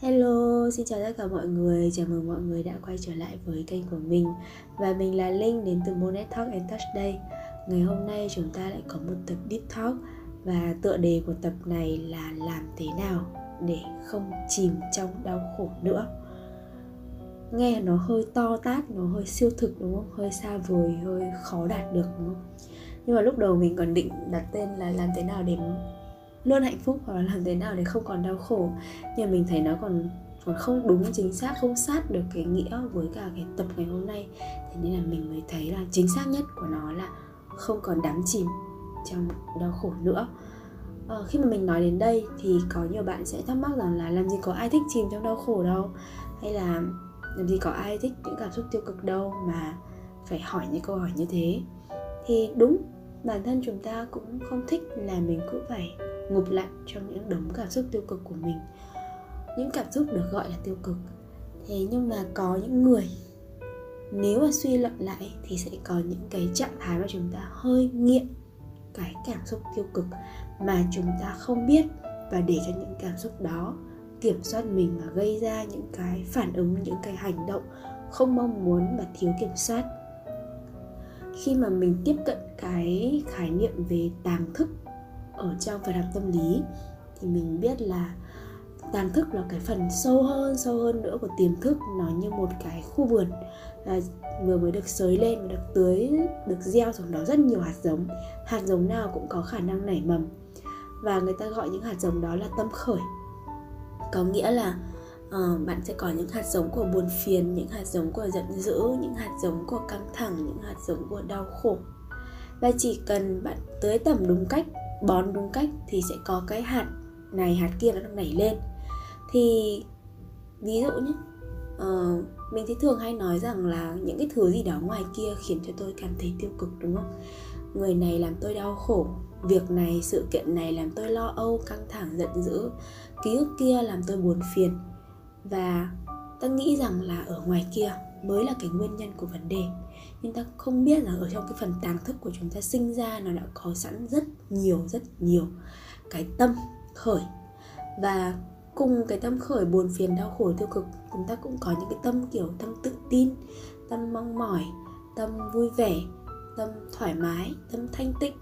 Hello, xin chào tất cả mọi người, chào mừng mọi người đã quay trở lại với kênh của mình. Và mình là Linh đến từ Monet Talk and Touch Day. Ngày hôm nay chúng ta lại có một tập Deep Talk. Và tựa đề của tập này là làm thế nào để không chìm trong đau khổ nữa. Nghe nó hơi to tát, nó hơi siêu thực đúng không? Hơi xa vời, hơi khó đạt được đúng không? Nhưng mà lúc đầu mình còn định đặt tên là làm thế nào để luôn hạnh phúc hoặc là làm thế nào để không còn đau khổ. Nhưng mình thấy nó còn còn không đúng chính xác không sát được cái nghĩa với cả cái tập ngày hôm nay. Thế nên là mình mới thấy là chính xác nhất của nó là không còn đắm chìm trong đau khổ nữa. À, khi mà mình nói đến đây thì có nhiều bạn sẽ thắc mắc rằng là làm gì có ai thích chìm trong đau khổ đâu? Hay là làm gì có ai thích những cảm xúc tiêu cực đâu mà phải hỏi những câu hỏi như thế? Thì đúng bản thân chúng ta cũng không thích là mình cứ phải ngụp lại trong những đống cảm xúc tiêu cực của mình. Những cảm xúc được gọi là tiêu cực. Thế nhưng mà có những người, nếu mà suy luận lại thì sẽ có những cái trạng thái mà chúng ta hơi nghiện cái cảm xúc tiêu cực mà chúng ta không biết. Và để cho những cảm xúc đó kiểm soát mình và gây ra những cái phản ứng, những cái hành động không mong muốn và thiếu kiểm soát. Khi mà mình tiếp cận cái khái niệm về tàng thức ở trong phần học tâm lý thì mình biết là tàng thức là cái phần sâu hơn sâu hơn nữa của tiềm thức nó như một cái khu vườn là vừa mới được sới lên và được tưới được gieo xuống đó rất nhiều hạt giống. Hạt giống nào cũng có khả năng nảy mầm. Và người ta gọi những hạt giống đó là tâm khởi. Có nghĩa là uh, bạn sẽ có những hạt giống của buồn phiền những hạt giống của giận dữ những hạt giống của căng thẳng những hạt giống của đau khổ. Và chỉ cần bạn tưới tẩm đúng cách bón đúng cách thì sẽ có cái hạt này hạt kia nó nảy lên. Thì ví dụ nhé uh, mình thì thường hay nói rằng là những cái thứ gì đó ngoài kia khiến cho tôi cảm thấy tiêu cực đúng không? Người này làm tôi đau khổ việc này sự kiện này làm tôi lo âu căng thẳng giận dữ ký ức kia làm tôi buồn phiền. Và ta nghĩ rằng là ở ngoài kia mới là cái nguyên nhân của vấn đề nhưng ta không biết là ở trong cái phần tàng thức của chúng ta sinh ra nó đã có sẵn rất nhiều rất nhiều cái tâm khởi. Và cùng cái tâm khởi buồn phiền đau khổ tiêu cực, chúng ta cũng có những cái tâm kiểu tâm tự tin, tâm mong mỏi, tâm vui vẻ, tâm thoải mái, tâm thanh tịnh.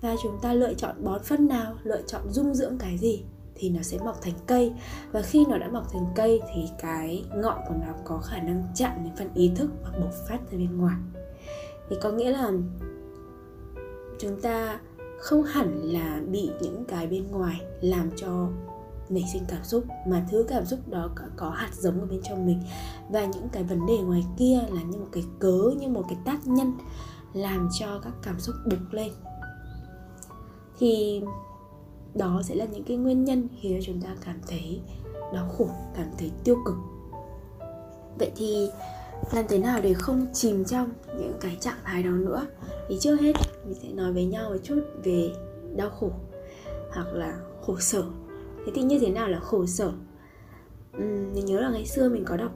Và chúng ta lựa chọn bón phân nào, lựa chọn dung dưỡng cái gì? Thì nó sẽ mọc thành cây. Và khi nó đã mọc thành cây thì cái ngọn của nó có khả năng chạm đến phần ý thức và bộc phát ra bên ngoài. Thì có nghĩa là chúng ta không hẳn là bị những cái bên ngoài làm cho nảy sinh cảm xúc, mà thứ cảm xúc đó có hạt giống ở bên trong mình. Và những cái vấn đề ngoài kia là như một cái cớ như một cái tác nhân làm cho các cảm xúc bục lên. Thì đó sẽ là những cái nguyên nhân khiến cho chúng ta cảm thấy đau khổ cảm thấy tiêu cực. Vậy thì làm thế nào để không chìm trong những cái trạng thái đó nữa? Thì trước hết mình sẽ nói với nhau một chút về đau khổ hoặc là khổ sở. Thế thì như thế nào là khổ sở? Uhm, mình nhớ là ngày xưa mình có đọc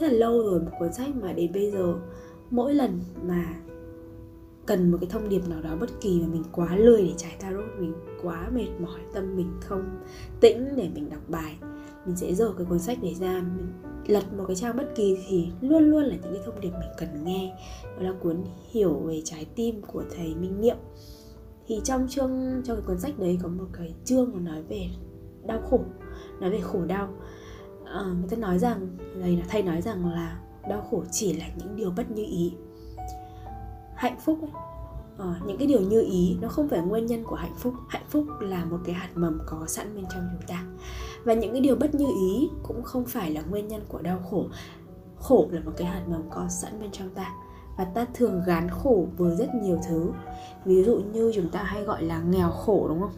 rất là lâu rồi một cuốn sách mà đến bây giờ mỗi lần mà cần một cái thông điệp nào đó bất kỳ mà mình quá lười để trải tarot mình quá mệt mỏi tâm mình không tĩnh để mình đọc bài mình sẽ dở cái cuốn sách để ra mình lật một cái trang bất kỳ thì luôn luôn là những cái thông điệp mình cần nghe. Đó là cuốn hiểu về trái tim của thầy minh niệm. Thì trong chương trong cái cuốn sách đấy có một cái chương mà nói về đau khổ nói về khổ đau. À, người ta nói rằng thầy là thầy nói rằng là đau khổ chỉ là những điều bất như ý hạnh phúc ấy, ờ, những cái điều như ý nó không phải nguyên nhân của hạnh phúc. Hạnh phúc là một cái hạt mầm có sẵn bên trong chúng ta. Và những cái điều bất như ý cũng không phải là nguyên nhân của đau khổ. Khổ là một cái hạt mầm có sẵn bên trong ta. Và ta thường gán khổ với rất nhiều thứ. Ví dụ như chúng ta hay gọi là nghèo khổ đúng không?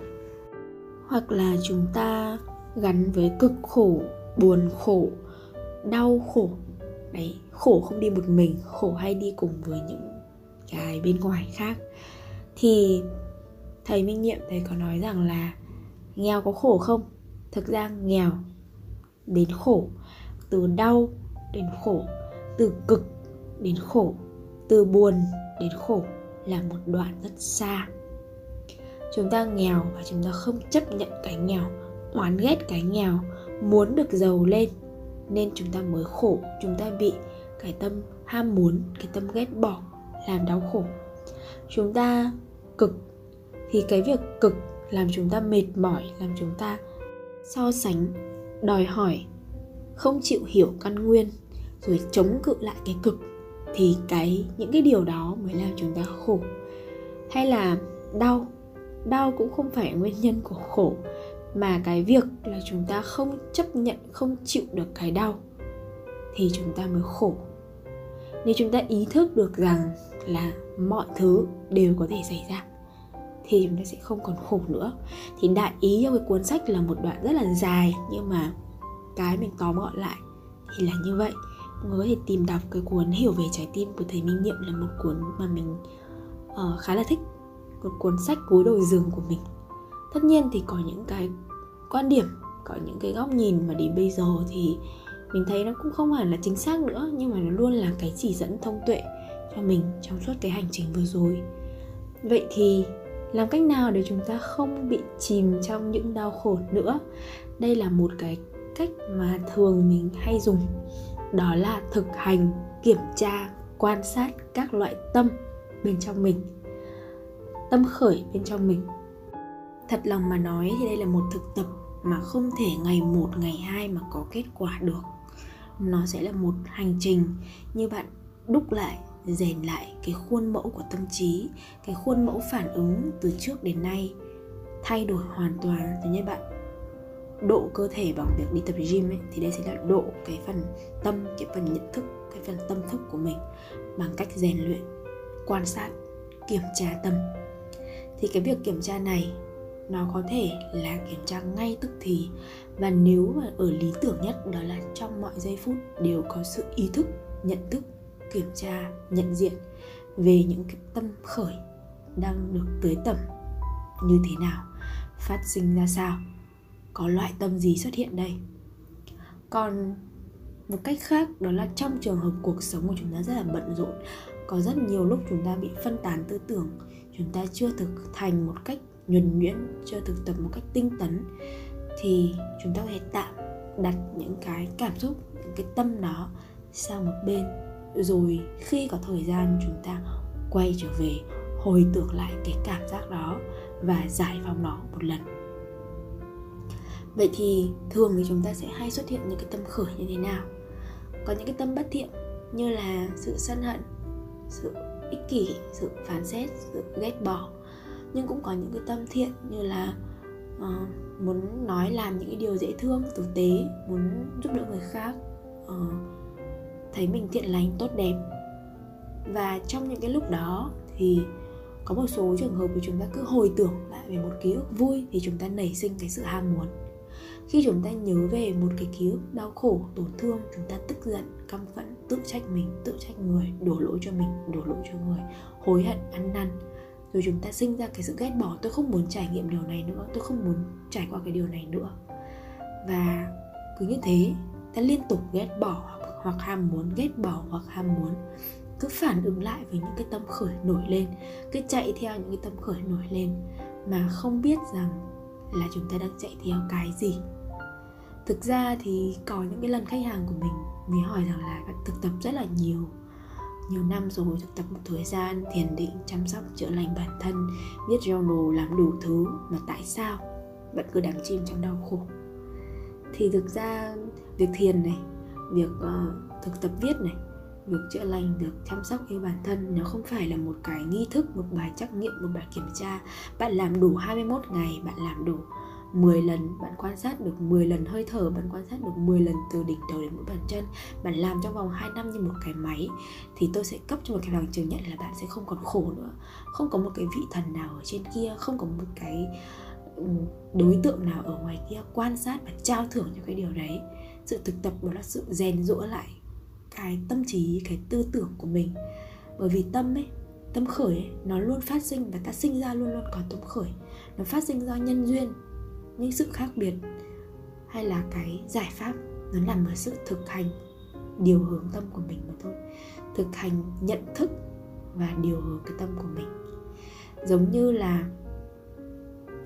Hoặc là chúng ta gắn với cực khổ buồn khổ đau khổ. Đấy khổ không đi một mình khổ hay đi cùng với những cái bên ngoài khác. Thì thầy minh nhiệm thầy có nói rằng là nghèo có khổ không? Thực ra nghèo đến khổ, từ đau đến khổ, từ cực đến khổ, từ buồn đến khổ là một đoạn rất xa. Chúng ta nghèo và chúng ta không chấp nhận cái nghèo, oán ghét cái nghèo, muốn được giàu lên nên chúng ta mới khổ, chúng ta bị cái tâm ham muốn, cái tâm ghét bỏ làm đau khổ. Chúng ta cực, thì cái việc cực làm chúng ta mệt mỏi, làm chúng ta so sánh, đòi hỏi không chịu hiểu căn nguyên, rồi chống cự lại cái cực, thì cái, những cái điều đó mới làm chúng ta khổ. Hay là đau đau cũng không phải nguyên nhân của khổ, mà cái việc là chúng ta không chấp nhận, không chịu được cái đau, thì chúng ta mới khổ. Nếu chúng ta ý thức được rằng là mọi thứ đều có thể xảy ra. Thì chúng ta sẽ không còn khổ nữa. Thì đại ý trong cái cuốn sách là một đoạn rất là dài nhưng mà cái mình tóm gọn lại thì là như vậy. Mọi người có thể tìm đọc cái cuốn hiểu về trái tim của thầy minh niệm là một cuốn mà mình uh, khá là thích. Một cuốn sách gối đầu giường của mình. Tất nhiên thì có những cái quan điểm có những cái góc nhìn mà đến bây giờ thì mình thấy nó cũng không hẳn là chính xác nữa nhưng mà nó luôn là cái chỉ dẫn thông tuệ cho mình trong suốt cái hành trình vừa rồi. Vậy thì làm cách nào để chúng ta không bị chìm trong những đau khổ nữa? Đây là một cái cách mà thường mình hay dùng. Đó là thực hành, kiểm tra, quan sát các loại tâm bên trong mình. Tâm khởi bên trong mình. Thật lòng mà nói thì đây là một thực tập mà không thể ngày một, ngày hai mà có kết quả được. Nó sẽ là một hành trình như bạn đúc lại rèn lại cái khuôn mẫu của tâm trí, cái khuôn mẫu phản ứng từ trước đến nay, thay đổi hoàn toàn, thứ nhất bạn độ cơ thể bằng việc đi tập gym ấy, thì đây sẽ là độ cái phần tâm, cái phần nhận thức, cái phần tâm thức của mình bằng cách rèn luyện, quan sát, kiểm tra tâm. Thì cái việc kiểm tra này, nó có thể là kiểm tra ngay tức thì và nếu mà ở lý tưởng nhất, đó là trong mọi giây phút đều có sự ý thức, nhận thức kiểm tra, nhận diện về những cái tâm khởi đang được tưới tẩm như thế nào, phát sinh ra sao, có loại tâm gì xuất hiện đây. Còn một cách khác đó là trong trường hợp cuộc sống của chúng ta rất là bận rộn, có rất nhiều lúc chúng ta bị phân tán tư tưởng, chúng ta chưa thực thành một cách nhuần nhuyễn, chưa thực tập một cách tinh tấn, thì chúng ta có thể tạm đặt những cái cảm xúc, những cái tâm đó sang một bên rồi khi có thời gian chúng ta quay trở về hồi tưởng lại cái cảm giác đó và giải phóng nó một lần. Vậy thì thường thì chúng ta sẽ hay xuất hiện những cái tâm khởi như thế nào? Có những cái tâm bất thiện như là sự sân hận sự ích kỷ sự phán xét sự ghét bỏ. Nhưng cũng có những cái tâm thiện như là uh, muốn nói làm những cái điều dễ thương tử tế muốn giúp đỡ người khác uh, thấy mình thiện lành, tốt đẹp. Và trong những cái lúc đó thì có một số trường hợp thì chúng ta cứ hồi tưởng lại về một ký ức vui thì chúng ta nảy sinh cái sự ham muốn. Khi chúng ta nhớ về một cái ký ức đau khổ, tổn thương, chúng ta tức giận, căm phẫn, tự trách mình, tự trách người, đổ lỗi cho mình, đổ lỗi cho người, hối hận, ăn năn. Rồi chúng ta sinh ra cái sự ghét bỏ, tôi không muốn trải nghiệm điều này nữa, tôi không muốn trải qua cái điều này nữa. Và cứ như thế, ta liên tục ghét bỏ hoặc ham muốn, ghét bỏ hoặc ham muốn, cứ phản ứng lại với những cái tâm khởi nổi lên, cứ chạy theo những cái tâm khởi nổi lên mà không biết rằng là chúng ta đang chạy theo cái gì. Thực ra thì có những cái lần khách hàng của mình mới hỏi rằng là, bạn thực tập rất là nhiều nhiều năm rồi, thực tập một thời gian, thiền định, chăm sóc, chữa lành bản thân, viết journal, làm đủ thứ, mà tại sao bạn cứ đắm chìm trong đau khổ? Thì thực ra việc thiền này việc uh, thực tập viết này việc chữa lành việc chăm sóc yêu bản thân nó không phải là một cái nghi thức một bài trắc nghiệm một bài kiểm tra. Bạn làm đủ 21 ngày bạn làm đủ 10 lần bạn quan sát được 10 lần hơi thở bạn quan sát được 10 lần từ đỉnh đầu đến mũi bàn chân bạn làm trong vòng 2 năm như một cái máy thì tôi sẽ cấp cho một cái bằng chứng nhận là bạn sẽ không còn khổ nữa. Không có một cái vị thần nào ở trên kia không có một cái ừ, đối tượng nào ở ngoài kia quan sát và trao thưởng cho cái điều đấy sự thực tập đó là sự rèn rũa lại cái tâm trí cái tư tưởng của mình. Bởi vì tâm ấy tâm khởi ấy, nó luôn phát sinh và ta sinh ra luôn luôn có tâm khởi. Nó phát sinh do nhân duyên những sự khác biệt hay là cái giải pháp nó nằm ở sự thực hành điều hướng tâm của mình mà thôi. Thực hành nhận thức và điều hướng cái tâm của mình. Giống như là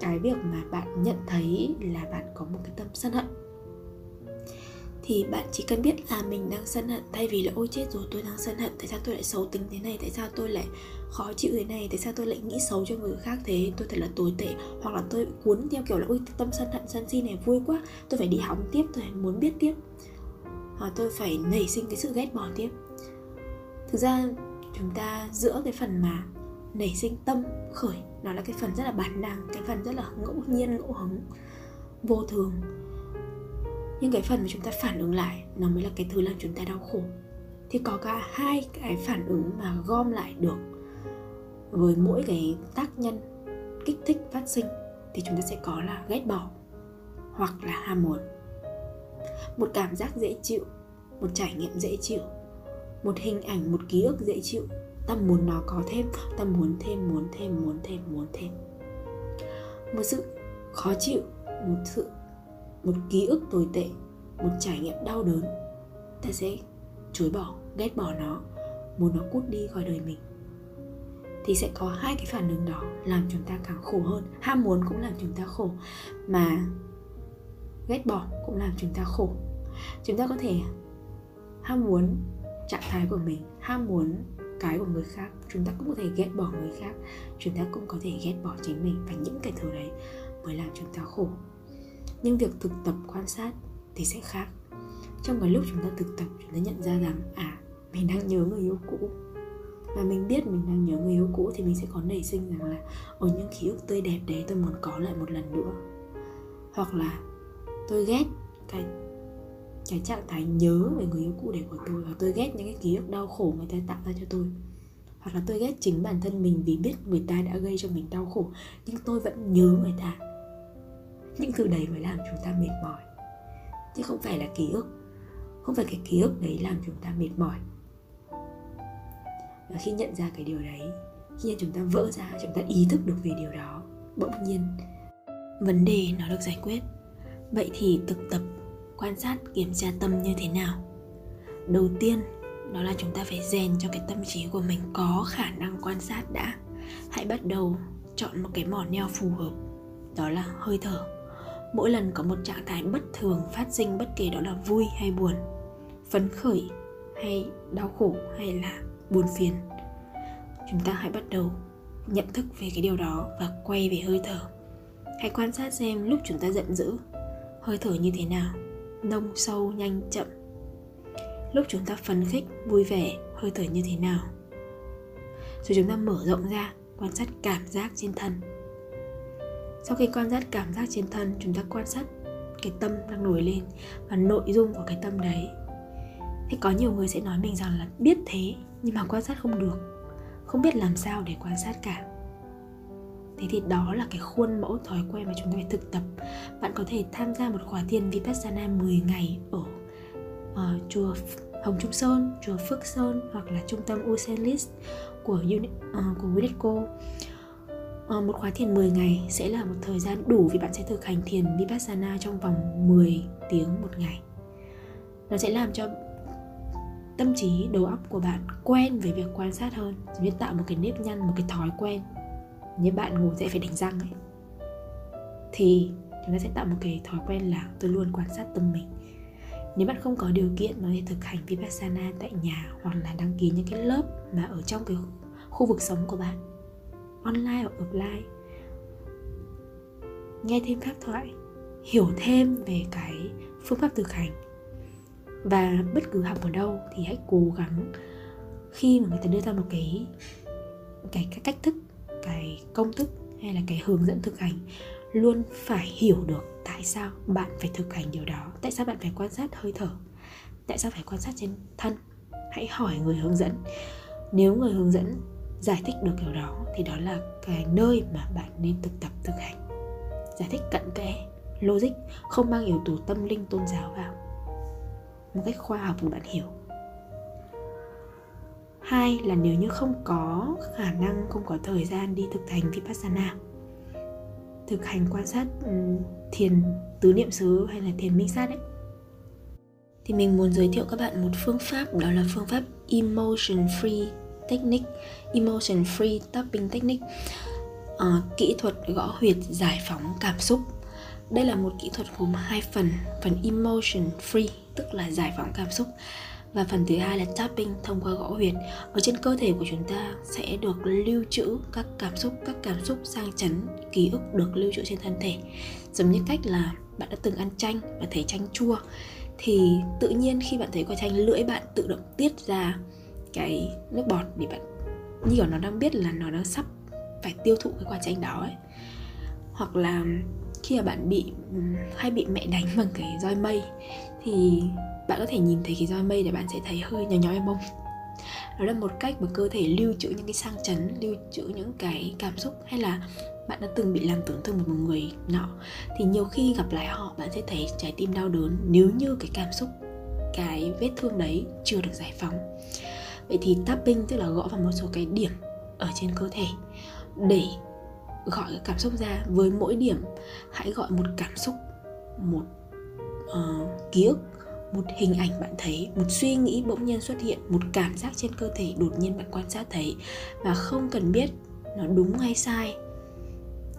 cái việc mà bạn nhận thấy là bạn có một cái tâm sân hận thì bạn chỉ cần biết là mình đang sân hận, thay vì là, ôi chết rồi, tôi đang sân hận, tại sao tôi lại xấu tính thế này, tại sao tôi lại khó chịu thế này, tại sao tôi lại nghĩ xấu cho người khác thế? Tôi thật là tồi tệ. Hoặc là tôi cuốn theo kiểu là, ôi tâm sân hận, sân si này vui quá, tôi phải đi hóng tiếp, tôi phải muốn biết tiếp. Hoặc tôi phải nảy sinh cái sự ghét bỏ tiếp. Thực ra chúng ta giữa cái phần mà nảy sinh tâm khởi, nó là cái phần rất là bản năng, cái phần rất là ngẫu nhiên, ngẫu hứng, vô thường nhưng cái phần mà chúng ta phản ứng lại, nó mới là cái thứ làm chúng ta đau khổ. Thì có cả hai cái phản ứng mà gom lại được với mỗi cái tác nhân kích thích phát sinh thì chúng ta sẽ có là ghét bỏ hoặc là ham muốn. Một cảm giác dễ chịu, một trải nghiệm dễ chịu, một hình ảnh, một ký ức dễ chịu. Ta muốn nó có thêm, ta muốn thêm muốn thêm muốn thêm muốn thêm. Một sự khó chịu, một sự một ký ức tồi tệ, một trải nghiệm đau đớn. Ta sẽ chối bỏ, ghét bỏ nó, muốn nó cút đi khỏi đời mình. Thì sẽ có hai cái phản ứng đó làm chúng ta càng khổ hơn. Ham muốn cũng làm chúng ta khổ, mà ghét bỏ cũng làm chúng ta khổ. Chúng ta có thể ham muốn trạng thái của mình, ham muốn cái của người khác. Chúng ta cũng có thể ghét bỏ người khác. Chúng ta cũng có thể ghét bỏ chính mình và những cái thứ đấy mới làm chúng ta khổ nhưng việc thực tập quan sát thì sẽ khác. Trong cái lúc chúng ta thực tập, chúng ta nhận ra rằng à mình đang nhớ người yêu cũ. Và mình biết mình đang nhớ người yêu cũ thì mình sẽ có nảy sinh rằng là ở những ký ức tươi đẹp đấy, tôi muốn có lại một lần nữa. Hoặc là, tôi ghét cái cái trạng thái nhớ về người yêu cũ đấy của tôi, và tôi ghét những cái ký ức đau khổ người ta tạo ra cho tôi. Hoặc là, tôi ghét chính bản thân mình vì biết người ta đã gây cho mình đau khổ, nhưng tôi vẫn nhớ người ta những thứ đấy mới làm chúng ta mệt mỏi. Chứ không phải là ký ức. Không phải cái ký ức đấy làm chúng ta mệt mỏi. Và khi nhận ra cái điều đấy, khi chúng ta vỡ ra, chúng ta ý thức được về điều đó, bỗng nhiên vấn đề nó được giải quyết. Vậy thì thực tập, quan sát, kiểm tra tâm như thế nào? Đầu tiên, đó là chúng ta phải rèn cho cái tâm trí của mình có khả năng quan sát đã. Hãy bắt đầu chọn một cái mỏ neo phù hợp. Đó là hơi thở mỗi lần có một trạng thái bất thường phát sinh bất kể đó là vui hay buồn, phấn khởi hay đau khổ hay là buồn phiền, chúng ta hãy bắt đầu nhận thức về cái điều đó và quay về hơi thở. Hãy quan sát xem lúc chúng ta giận dữ, hơi thở như thế nào, nông sâu, nhanh, chậm. Lúc chúng ta phấn khích, vui vẻ, hơi thở như thế nào. Rồi chúng ta mở rộng ra, quan sát cảm giác trên thân sau khi quan sát cảm giác trên thân chúng ta quan sát cái tâm đang nổi lên và nội dung của cái tâm đấy. Thì có nhiều người sẽ nói mình rằng là biết thế nhưng mà quan sát không được không biết làm sao để quan sát cả. Thế thì đó là cái khuôn mẫu thói quen mà chúng ta phải thực tập. Bạn có thể tham gia một khóa thiền vipassana 10 ngày ở uh, chùa Hồng Trung Sơn, chùa Phước Sơn hoặc là trung tâm Uselis của uh, của UNESCO. Ờ, một khóa thiền 10 ngày sẽ là một thời gian đủ vì bạn sẽ thực hành thiền vipassana trong vòng 10 tiếng một ngày. Nó sẽ làm cho tâm trí, đầu óc của bạn quen với việc quan sát hơn, giống như tạo một cái nếp nhăn, một cái thói quen như bạn ngủ dậy phải đánh răng ấy. Thì chúng ta sẽ tạo một cái thói quen là tôi luôn quan sát tâm mình. Nếu bạn không có điều kiện mà để thực hành vipassana tại nhà hoặc là đăng ký những cái lớp mà ở trong cái khu vực sống của bạn online hoặc offline. Nghe thêm pháp thoại hiểu thêm về cái phương pháp thực hành. Và bất cứ học ở đâu thì hãy cố gắng khi mà người ta đưa ra một cái cái, cái cách thức cái công thức hay là cái hướng dẫn thực hành luôn phải hiểu được tại sao bạn phải thực hành điều đó tại sao bạn phải quan sát hơi thở tại sao phải quan sát trên thân. Hãy hỏi người hướng dẫn. Nếu người hướng dẫn giải thích được điều đó thì đó là cái nơi mà bạn nên thực tập, thực hành. Giải thích cận kẽ, logic, không mang yếu tố tâm linh, tôn giáo vào. Một cách khoa học mà bạn hiểu. Hai là nếu như không có khả năng, không có thời gian đi thực hành vipassana, thực hành quan sát ừ, thiền tứ niệm xứ hay là thiền minh sát ấy, thì mình muốn giới thiệu các bạn một phương pháp, đó là phương pháp emotion free technique emotion free tapping technique. Uh, kỹ thuật gõ huyệt giải phóng cảm xúc. Đây là một kỹ thuật gồm hai phần. Phần emotion free tức là giải phóng cảm xúc. Và phần thứ hai là tapping thông qua gõ huyệt. Ở trên cơ thể của chúng ta sẽ được lưu trữ các cảm xúc các cảm xúc sang chấn ký ức được lưu trữ trên thân thể. Giống như cách là bạn đã từng ăn chanh và thấy chanh chua thì tự nhiên khi bạn thấy quả chanh lưỡi bạn tự động tiết ra cái nước bọt để bạn, như kiểu nó đang biết là nó đang sắp phải tiêu thụ cái quả chanh đó ấy. Hoặc là khi mà bạn bị, hay bị mẹ đánh bằng cái roi mây, thì bạn có thể nhìn thấy cái roi mây để bạn sẽ thấy hơi nhỏ nhói bông đó là một cách mà cơ thể lưu trữ những cái sang chấn, lưu trữ những cái cảm xúc, hay là bạn đã từng bị làm tổn thương một người nọ, thì nhiều khi gặp lại họ, bạn sẽ thấy trái tim đau đớn nếu như cái cảm xúc, cái vết thương đấy chưa được giải phóng vậy thì tapping tức là gõ vào một số cái điểm ở trên cơ thể để gọi cái cảm xúc ra. Với mỗi điểm hãy gọi một cảm xúc một uh, ký ức một hình ảnh bạn thấy một suy nghĩ bỗng nhiên xuất hiện một cảm giác trên cơ thể đột nhiên bạn quan sát thấy và không cần biết nó đúng hay sai.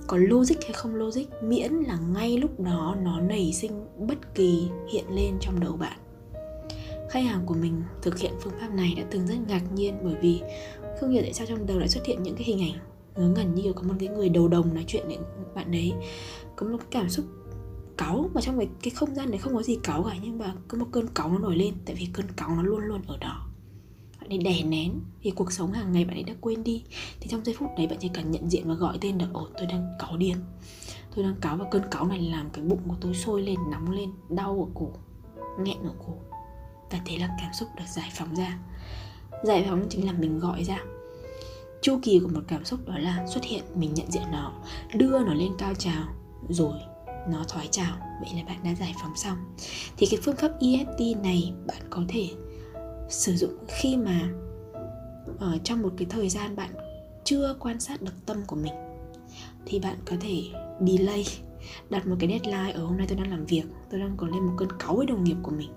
Có logic hay không logic miễn là ngay lúc đó nó nảy sinh bất kỳ hiện lên trong đầu bạn khách hàng của mình thực hiện phương pháp này đã từng rất ngạc nhiên bởi vì không hiểu tại sao trong đầu lại xuất hiện những cái hình ảnh ngớ ngẩn như có một cái người đầu đồng nói chuyện với bạn đấy. Có một cái cảm xúc cáu mà trong cái, cái không gian này không có gì cáu cả nhưng mà có một cơn cáu nó nổi lên tại vì cơn cáu nó luôn luôn ở đó. Bạn ấy đè nén thì cuộc sống hàng ngày bạn ấy đã quên đi. Thì trong giây phút đấy bạn chỉ cần nhận diện và gọi tên được ồ tôi đang cáu điên. Tôi đang cáu và cơn cáu này làm cái bụng của tôi sôi lên nóng lên đau ở cổ nghẹn ở cổ và thế là cảm xúc được giải phóng ra. Giải phóng chính là mình gọi ra. Chu kỳ của một cảm xúc đó là xuất hiện, mình nhận diện nó, đưa nó lên cao trào, rồi nó thoái trào. Vậy là bạn đã giải phóng xong. Thì cái phương pháp EFT này bạn có thể sử dụng khi mà ở trong một cái thời gian bạn chưa quan sát được tâm của mình, thì bạn có thể delay, đặt một cái deadline ở hôm nay tôi đang làm việc, tôi đang còn lên một cơn cáu với đồng nghiệp của mình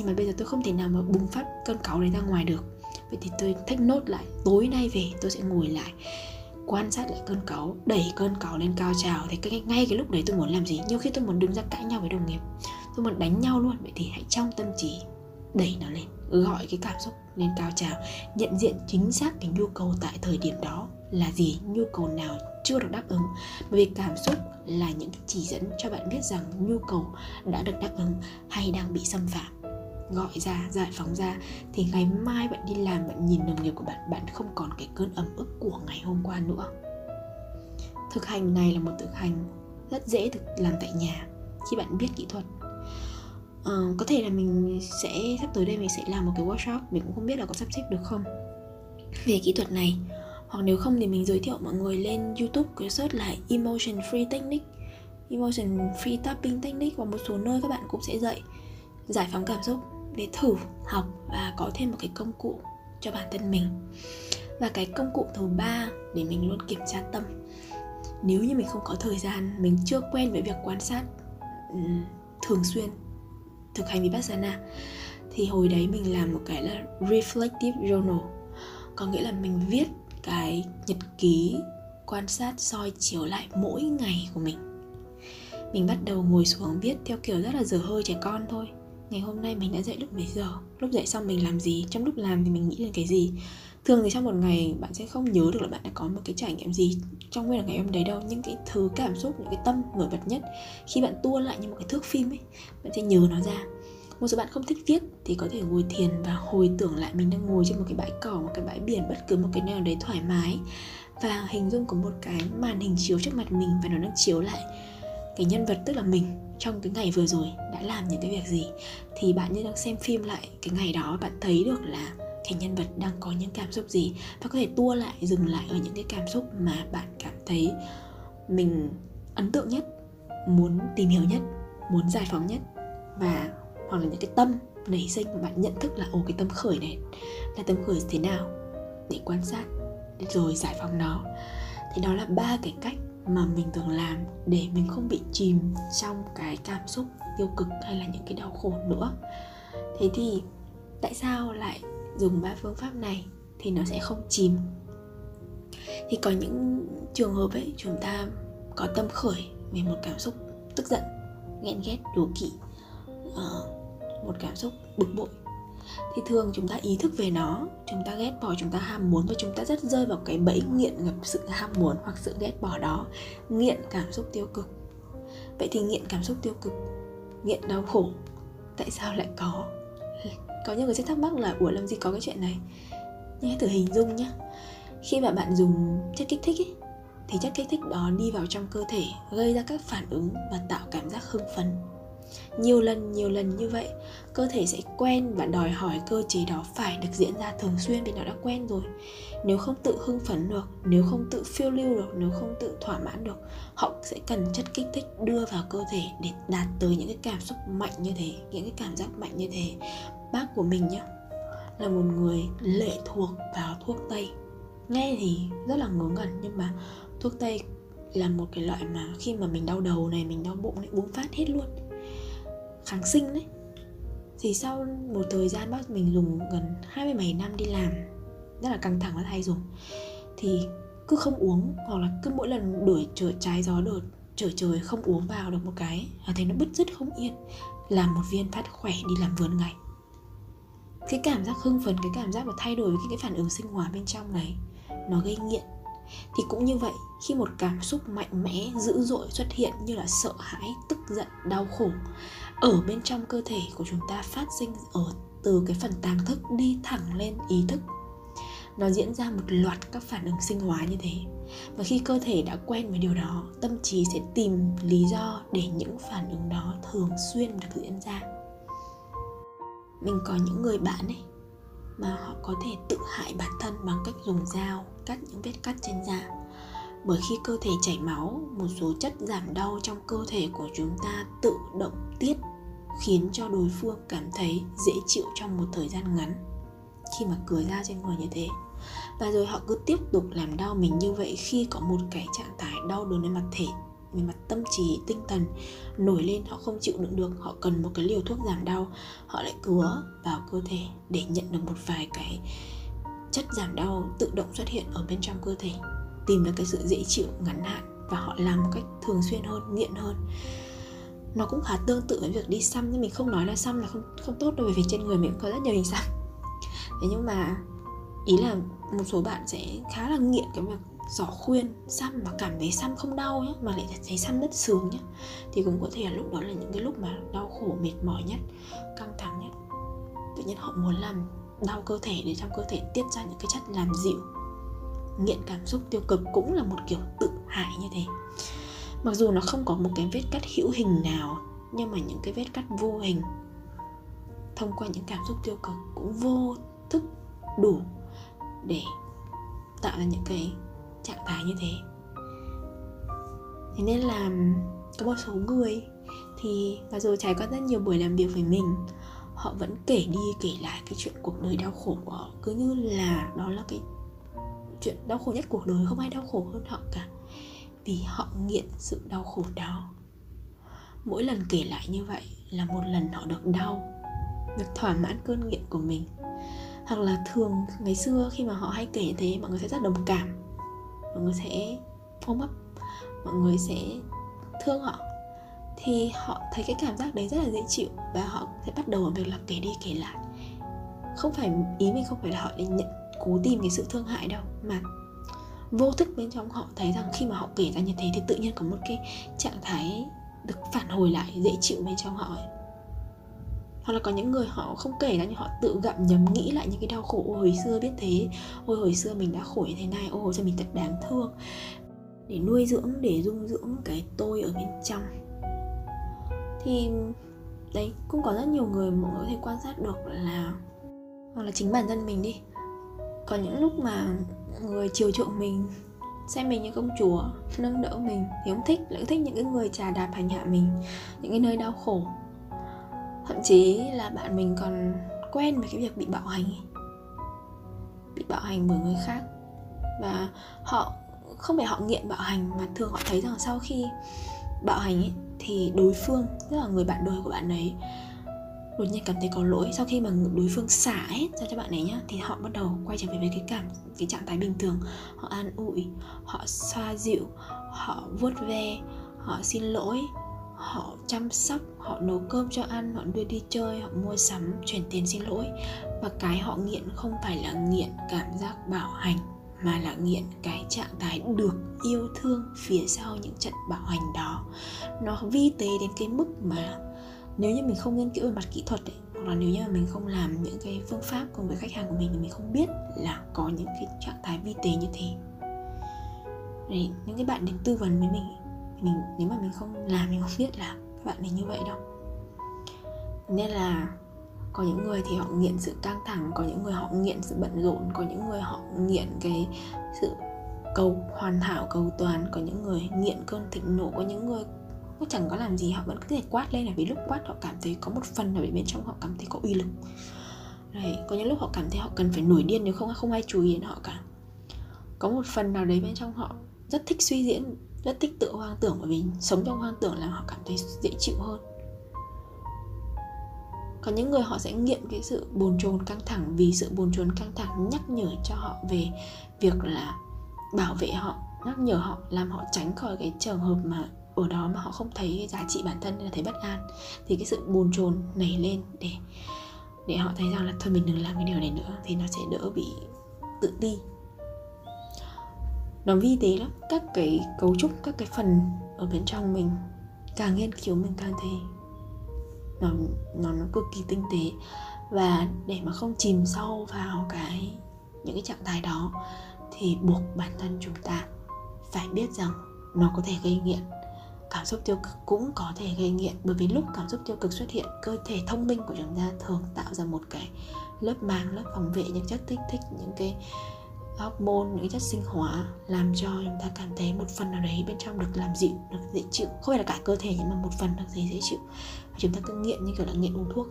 nhưng mà bây giờ tôi không thể nào mà bùng phát cơn cáu đấy ra ngoài được. Vậy thì tôi thách nốt lại tối nay về tôi sẽ ngồi lại quan sát lại cơn cáu đẩy cơn cáu lên cao trào. Thì cái, ngay cái lúc đấy tôi muốn làm gì? Nhiều khi tôi muốn đứng ra cãi nhau với đồng nghiệp. Tôi muốn đánh nhau luôn. Vậy thì hãy trong tâm trí đẩy nó lên gọi cái cảm xúc lên cao trào nhận diện chính xác cái nhu cầu tại thời điểm đó là gì nhu cầu nào chưa được đáp ứng. Bởi vì cảm xúc là những chỉ dẫn cho bạn biết rằng nhu cầu đã được đáp ứng hay đang bị xâm phạm gọi ra giải phóng ra. Thì ngày mai bạn đi làm bạn nhìn đồng nghiệp của bạn bạn không còn cái cơn ấm ức của ngày hôm qua nữa. Thực hành này là một thực hành rất dễ thực làm tại nhà khi bạn biết kỹ thuật. À, có thể là mình sẽ sắp tới đây mình sẽ làm một cái workshop mình cũng không biết là có sắp xếp được không. Về kỹ thuật này hoặc nếu không thì mình giới thiệu mọi người lên youtube cái search là emotion free technique emotion free tapping technique và một số nơi các bạn cũng sẽ dạy giải phóng cảm xúc để thử học và có thêm một cái công cụ cho bản thân mình. Và cái công cụ thứ ba để mình luôn kiểm tra tâm. Nếu như mình không có thời gian, mình chưa quen với việc quan sát thường xuyên thực hành vipassana, thì hồi đấy mình làm một cái là reflective journal. Có nghĩa là mình viết cái nhật ký quan sát soi chiếu lại mỗi ngày của mình. Mình bắt đầu ngồi xuống viết theo kiểu rất là dở hơi trẻ con thôi ngày hôm nay mình đã dậy lúc mấy giờ? Lúc dậy xong mình làm gì? Trong lúc làm thì mình nghĩ đến cái gì? Thường thì trong một ngày bạn sẽ không nhớ được là bạn đã có một cái trải nghiệm gì trong nguyên là ngày hôm đấy đâu. Những cái thứ cảm xúc, những cái tâm nổi bật nhất khi bạn tua lại như một cái thước phim ấy, bạn sẽ nhớ nó ra. Một số bạn không thích viết thì có thể ngồi thiền và hồi tưởng lại mình đang ngồi trên một cái bãi cỏ, một cái bãi biển bất cứ một cái nào đấy thoải mái. Và hình dung có một cái màn hình chiếu trước mặt mình và nó đang chiếu lại cái nhân vật tức là mình trong cái ngày vừa rồi đã làm những cái việc gì. Thì bạn như đang xem phim lại cái ngày đó, bạn thấy được là cái nhân vật đang có những cảm xúc gì và có thể tua lại, dừng lại ở những cái cảm xúc mà bạn cảm thấy mình ấn tượng nhất, muốn tìm hiểu nhất, muốn giải phóng nhất và, hoặc là những cái tâm nảy sinh mà bạn nhận thức là, ồ, cái tâm khởi này, là tâm khởi thế nào? để quan sát, rồi giải phóng nó. Thì đó là ba cái cách mà mình thường làm để mình không bị chìm trong cái cảm xúc tiêu cực hay là những cái đau khổ nữa. Thế thì tại sao lại dùng ba phương pháp này thì nó sẽ không chìm? Thì có những trường hợp ấy, chúng ta có tâm khởi về một cảm xúc tức giận, ghen ghét, đố kỵ ờ, một cảm xúc bực bội. Thì thường chúng ta ý thức về nó, chúng ta ghét bỏ, chúng ta ham muốn và chúng ta rất rơi vào cái bẫy nghiện gặp sự ham muốn hoặc sự ghét bỏ đó, nghiện cảm xúc tiêu cực. Vậy thì nghiện cảm xúc tiêu cực nghiện đau khổ. Tại sao lại có? Có những người sẽ thắc mắc là ủa làm gì có cái chuyện này? Nhưng hãy thử hình dung nhé. Khi mà bạn dùng chất kích thích ấy, thì chất kích thích đó đi vào trong cơ thể gây ra các phản ứng và tạo cảm giác hưng phấn nhiều lần nhiều lần như vậy, cơ thể sẽ quen và đòi hỏi cơ chế đó phải được diễn ra thường xuyên vì nó đã quen rồi. Nếu không tự hưng phấn được, nếu không tự phiêu lưu được, nếu không tự thỏa mãn được, họ sẽ cần chất kích thích đưa vào cơ thể để đạt tới những cái cảm xúc mạnh như thế, những cái cảm giác mạnh như thế. Bác của mình nhá, là một người lệ thuộc vào thuốc tây. Nghe thì rất là ngớ ngẩn, nhưng mà thuốc tây là một cái loại mà khi mà mình đau đầu này, mình đau bụng này uống phát hết luôn kháng sinh đấy. Thì sau một thời gian bác mình dùng gần 27 năm đi làm, rất là căng thẳng và hay dùng, thì cứ không uống hoặc là cứ mỗi lần đuổi trở, trái gió đợt trở trời không uống vào được một cái là thấy nó bứt rứt không yên, làm một viên phát khỏe đi làm vườn ngày cái cảm giác hưng phấn, cái cảm giác mà thay đổi với cái phản ứng sinh hóa bên trong này, nó gây nghiện thì cũng như vậy, khi một cảm xúc mạnh mẽ, dữ dội xuất hiện như là sợ hãi, tức giận, đau khổ, ở bên trong cơ thể của chúng ta phát sinh ở từ cái phần tàng thức đi thẳng lên ý thức. Nó diễn ra một loạt các phản ứng sinh hóa như thế. Và khi cơ thể đã quen với điều đó, tâm trí sẽ tìm lý do để những phản ứng đó thường xuyên được diễn ra. Mình có những người bạn ấy mà họ có thể tự hại bản thân bằng cách dùng dao cắt những vết cắt trên da. Bởi khi cơ thể chảy máu, một số chất giảm đau trong cơ thể của chúng ta tự động tiết, khiến cho đối phương cảm thấy dễ chịu trong một thời gian ngắn khi mà cười ra trên người như thế. Và rồi họ cứ tiếp tục làm đau mình như vậy khi có một cái trạng thái đau đớn về mặt thể, về mặt tâm trí, tinh thần nổi lên, họ không chịu đựng được, họ cần một cái liều thuốc giảm đau, họ lại cứa vào cơ thể để nhận được một vài cái chất giảm đau tự động xuất hiện ở bên trong cơ thể, tìm được cái sự dễ chịu, ngắn hạn và họ làm một cách thường xuyên hơn, nghiện hơn. Nó cũng khá tương tự với việc đi xăm, nhưng mình không nói là xăm là không không tốt đâu, bởi vì trên người mình cũng có rất nhiều hình xăm. Thế nhưng mà ý là một số bạn sẽ khá là nghiện cái việc giỏ khuyên, xăm mà cảm thấy xăm không đau nhé mà lại thấy xăm rất sướng nhé thì cũng có thể là lúc đó là những cái lúc mà đau khổ mệt mỏi nhất, căng thẳng nhất. Tự nhiên họ muốn làm đau cơ thể để trong cơ thể tiết ra những cái chất làm dịu, nghiện cảm xúc tiêu cực cũng là một kiểu tự hại như thế. Mặc dù nó không có một cái vết cắt hữu hình nào, nhưng mà những cái vết cắt vô hình thông qua những cảm xúc tiêu cực cũng vô thức đủ để tạo ra những cái trạng thái như thế. Thế nên là có một số người thì mặc dù trải qua rất nhiều buổi làm việc với mình họ vẫn kể đi, kể lại cái chuyện cuộc đời đau khổ của họ. Cứ như là đó là cái chuyện đau khổ nhất cuộc đời, không ai đau khổ hơn họ cả. Vì họ nghiện sự đau khổ đó. Mỗi lần kể lại như vậy là một lần họ được đau, được thỏa mãn cơn nghiện của mình. Hoặc là thường ngày xưa khi mà họ hay kể thế, mọi người sẽ rất đồng cảm. Mọi người sẽ ôm ấp mọi người sẽ thương họ thì họ thấy cái cảm giác đấy rất là dễ chịu và họ sẽ bắt đầu bằng việc là kể đi kể lại. Không phải ý mình không phải là họ để nhận, cố tìm cái sự thương hại đâu, mà vô thức bên trong họ thấy rằng khi mà họ kể ra như thế thì tự nhiên có một cái trạng thái được phản hồi lại, dễ chịu bên trong họ ấy. hoặc là có những người họ không kể ra nhưng họ tự gặm nhấm nghĩ lại những cái đau khổ, ôi, hồi xưa biết thế, ôi, hồi xưa mình đã khổ như thế này, ôi, hồi xưa mình thật đáng thương. Để nuôi dưỡng, để dung dưỡng cái tôi ở bên trong thì đấy cũng có rất nhiều người mọi người có thể quan sát được là hoặc là chính bản thân mình đi. Có những lúc mà người chiều chuộng mình xem mình như công chúa nâng đỡ mình thì không thích lại thích những cái người trà đạp hành hạ mình những cái nơi đau khổ. Thậm chí là bạn mình còn quen với cái việc bị bạo hành bị bạo hành bởi người khác. Và họ không phải họ nghiện bạo hành mà thường họ thấy rằng sau khi bạo hành ấy, thì đối phương, tức là người bạn đời của bạn ấy, đột nhiên cảm thấy có lỗi. Sau khi mà đối phương xả hết ra cho bạn ấy nhá, thì họ bắt đầu quay trở về với cái cảm, cái trạng thái bình thường. Họ an ủi, họ xoa dịu, họ vuốt ve, họ xin lỗi, họ chăm sóc, họ nấu cơm cho ăn, họ đưa đi chơi, họ mua sắm, chuyển tiền xin lỗi. Và cái họ nghiện không phải là nghiện cảm giác bảo hành mà là nghiện cái trạng thái được yêu thương phía sau những trận bảo hành đó. Nó vi tế đến cái mức mà nếu như mình không nghiên cứu về mặt kỹ thuật ấy, hoặc là nếu như mà mình không làm những cái phương pháp cùng với khách hàng của mình thì mình không biết là có những cái trạng thái vi tế như thế. Đấy, những cái bạn đến tư vấn với mình mình nếu mà mình không làm mình không biết là các bạn ấy như vậy đâu. Nên là có những người thì họ nghiện sự căng thẳng, có những người họ nghiện sự bận rộn, có những người họ nghiện cái sự cầu, hoàn hảo, cầu toàn, có những người nghiện cơn thịnh nộ, có những người cũng chẳng có làm gì, họ vẫn cứ thể quát lên là vì lúc quát họ cảm thấy có một phần nào bên trong họ cảm thấy có uy lực. Đấy, có những lúc họ cảm thấy họ cần phải nổi điên nếu không không ai chú ý đến họ cả. Có một phần nào đấy bên trong họ rất thích suy diễn, rất thích tự hoang tưởng, bởi vì sống trong hoang tưởng làm họ cảm thấy dễ chịu hơn có những người họ sẽ nghiện cái sự bồn chồn căng thẳng vì sự bồn chồn căng thẳng nhắc nhở cho họ về việc là bảo vệ họ, nhắc nhở họ, làm họ tránh khỏi cái trường hợp mà ở đó mà họ không thấy cái giá trị bản thân nên là thấy bất an. Thì cái sự bồn chồn nảy lên để để họ thấy rằng là thôi mình đừng làm cái điều này nữa thì nó sẽ đỡ bị tự ti. Nó vi tế lắm, các cái cấu trúc, các cái phần ở bên trong mình càng nghiên cứu mình càng thấy nó nó nó cực kỳ tinh tế. Và để mà không chìm sâu vào cái, những cái trạng thái đó thì buộc bản thân chúng ta phải biết rằng nó có thể gây nghiện. Cảm xúc tiêu cực cũng có thể gây nghiện, bởi vì lúc cảm xúc tiêu cực xuất hiện, cơ thể thông minh của chúng ta thường tạo ra một cái lớp màng, lớp phòng vệ những chất kích thích, những cái hormone, những chất sinh hóa làm cho chúng ta cảm thấy một phần nào đấy bên trong được làm dịu, được dễ chịu. Không phải là cả cơ thể nhưng mà một phần được dễ dễ chịu. Và chúng ta cứ nghiện như kiểu là nghiện uống thuốc.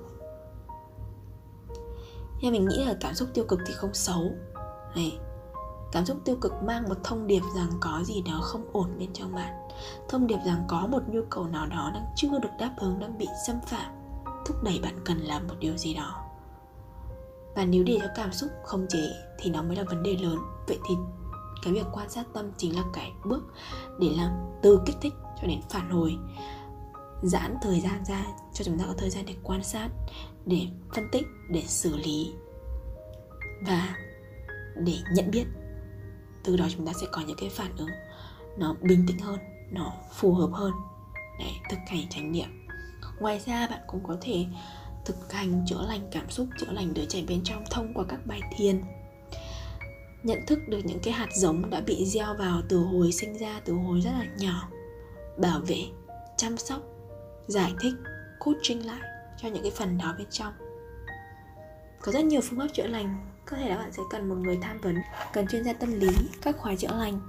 Nhưng mình nghĩ là cảm xúc tiêu cực thì không xấu. Này, cảm xúc tiêu cực mang một thông điệp rằng có gì đó không ổn bên trong bạn. Thông điệp rằng có một nhu cầu nào đó đang chưa được đáp ứng, đang bị xâm phạm. Thúc đẩy bạn cần làm một điều gì đó và nếu để cho cảm xúc không chế thì nó mới là vấn đề lớn. Vậy thì cái việc quan sát tâm chính là cái bước để làm từ kích thích cho đến phản hồi. Giãn thời gian ra, cho chúng ta có thời gian để quan sát, để phân tích, để xử lý và để nhận biết. Từ đó chúng ta sẽ có những cái phản ứng nó bình tĩnh hơn, nó phù hợp hơn để thực hành trải nghiệm. Ngoài ra, bạn cũng có thể thực hành, chữa lành cảm xúc, chữa lành đứa trẻ bên trong thông qua các bài thiền. Nhận thức được những cái hạt giống đã bị gieo vào từ hồi sinh ra, từ hồi rất là nhỏ. Bảo vệ, chăm sóc, giải thích, coaching lại cho những cái phần đó bên trong. Có rất nhiều phương pháp chữa lành. Có thể là bạn sẽ cần một người tham vấn, cần chuyên gia tâm lý, các khóa chữa lành.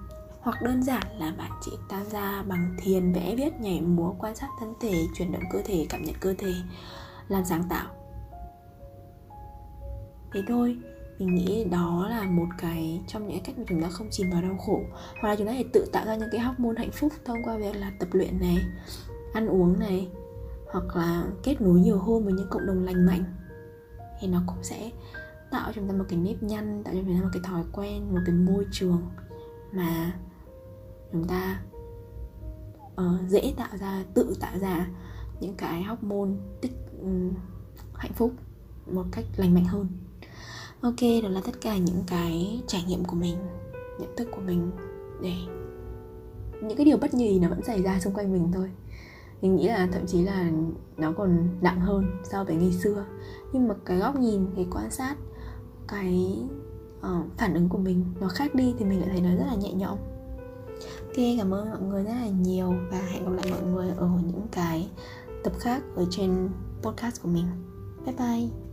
Hoặc đơn giản là bạn chỉ tham gia bằng thiền, vẽ viết, nhảy múa, quan sát thân thể, chuyển động cơ thể, cảm nhận cơ thể làm sáng tạo. Thế thôi mình nghĩ đó là một cái trong những cách mà chúng ta không chìm vào đau khổ. Hoặc là chúng ta thể tự tạo ra những cái hormone hạnh phúc thông qua việc là tập luyện này ăn uống này hoặc là kết nối nhiều hơn với những cộng đồng lành mạnh. Thì nó cũng sẽ tạo cho chúng ta một cái nếp nhăn tạo cho chúng ta một cái thói quen một cái môi trường mà chúng ta uh, dễ tạo ra tự tạo ra những cái hormone tích hạnh phúc một cách lành mạnh hơn. Ok đó là tất cả những cái trải nghiệm của mình nhận thức của mình để những cái điều bất nhì nó vẫn xảy ra xung quanh mình thôi. Mình nghĩ là thậm chí là nó còn nặng hơn so với ngày xưa. Nhưng mà cái góc nhìn cái quan sát cái uh, phản ứng của mình nó khác đi thì mình lại thấy nó rất là nhẹ nhõm. Ok cảm ơn mọi người rất là nhiều và hẹn gặp lại mọi người ở những cái tập khác ở trên podcast của mình bye bye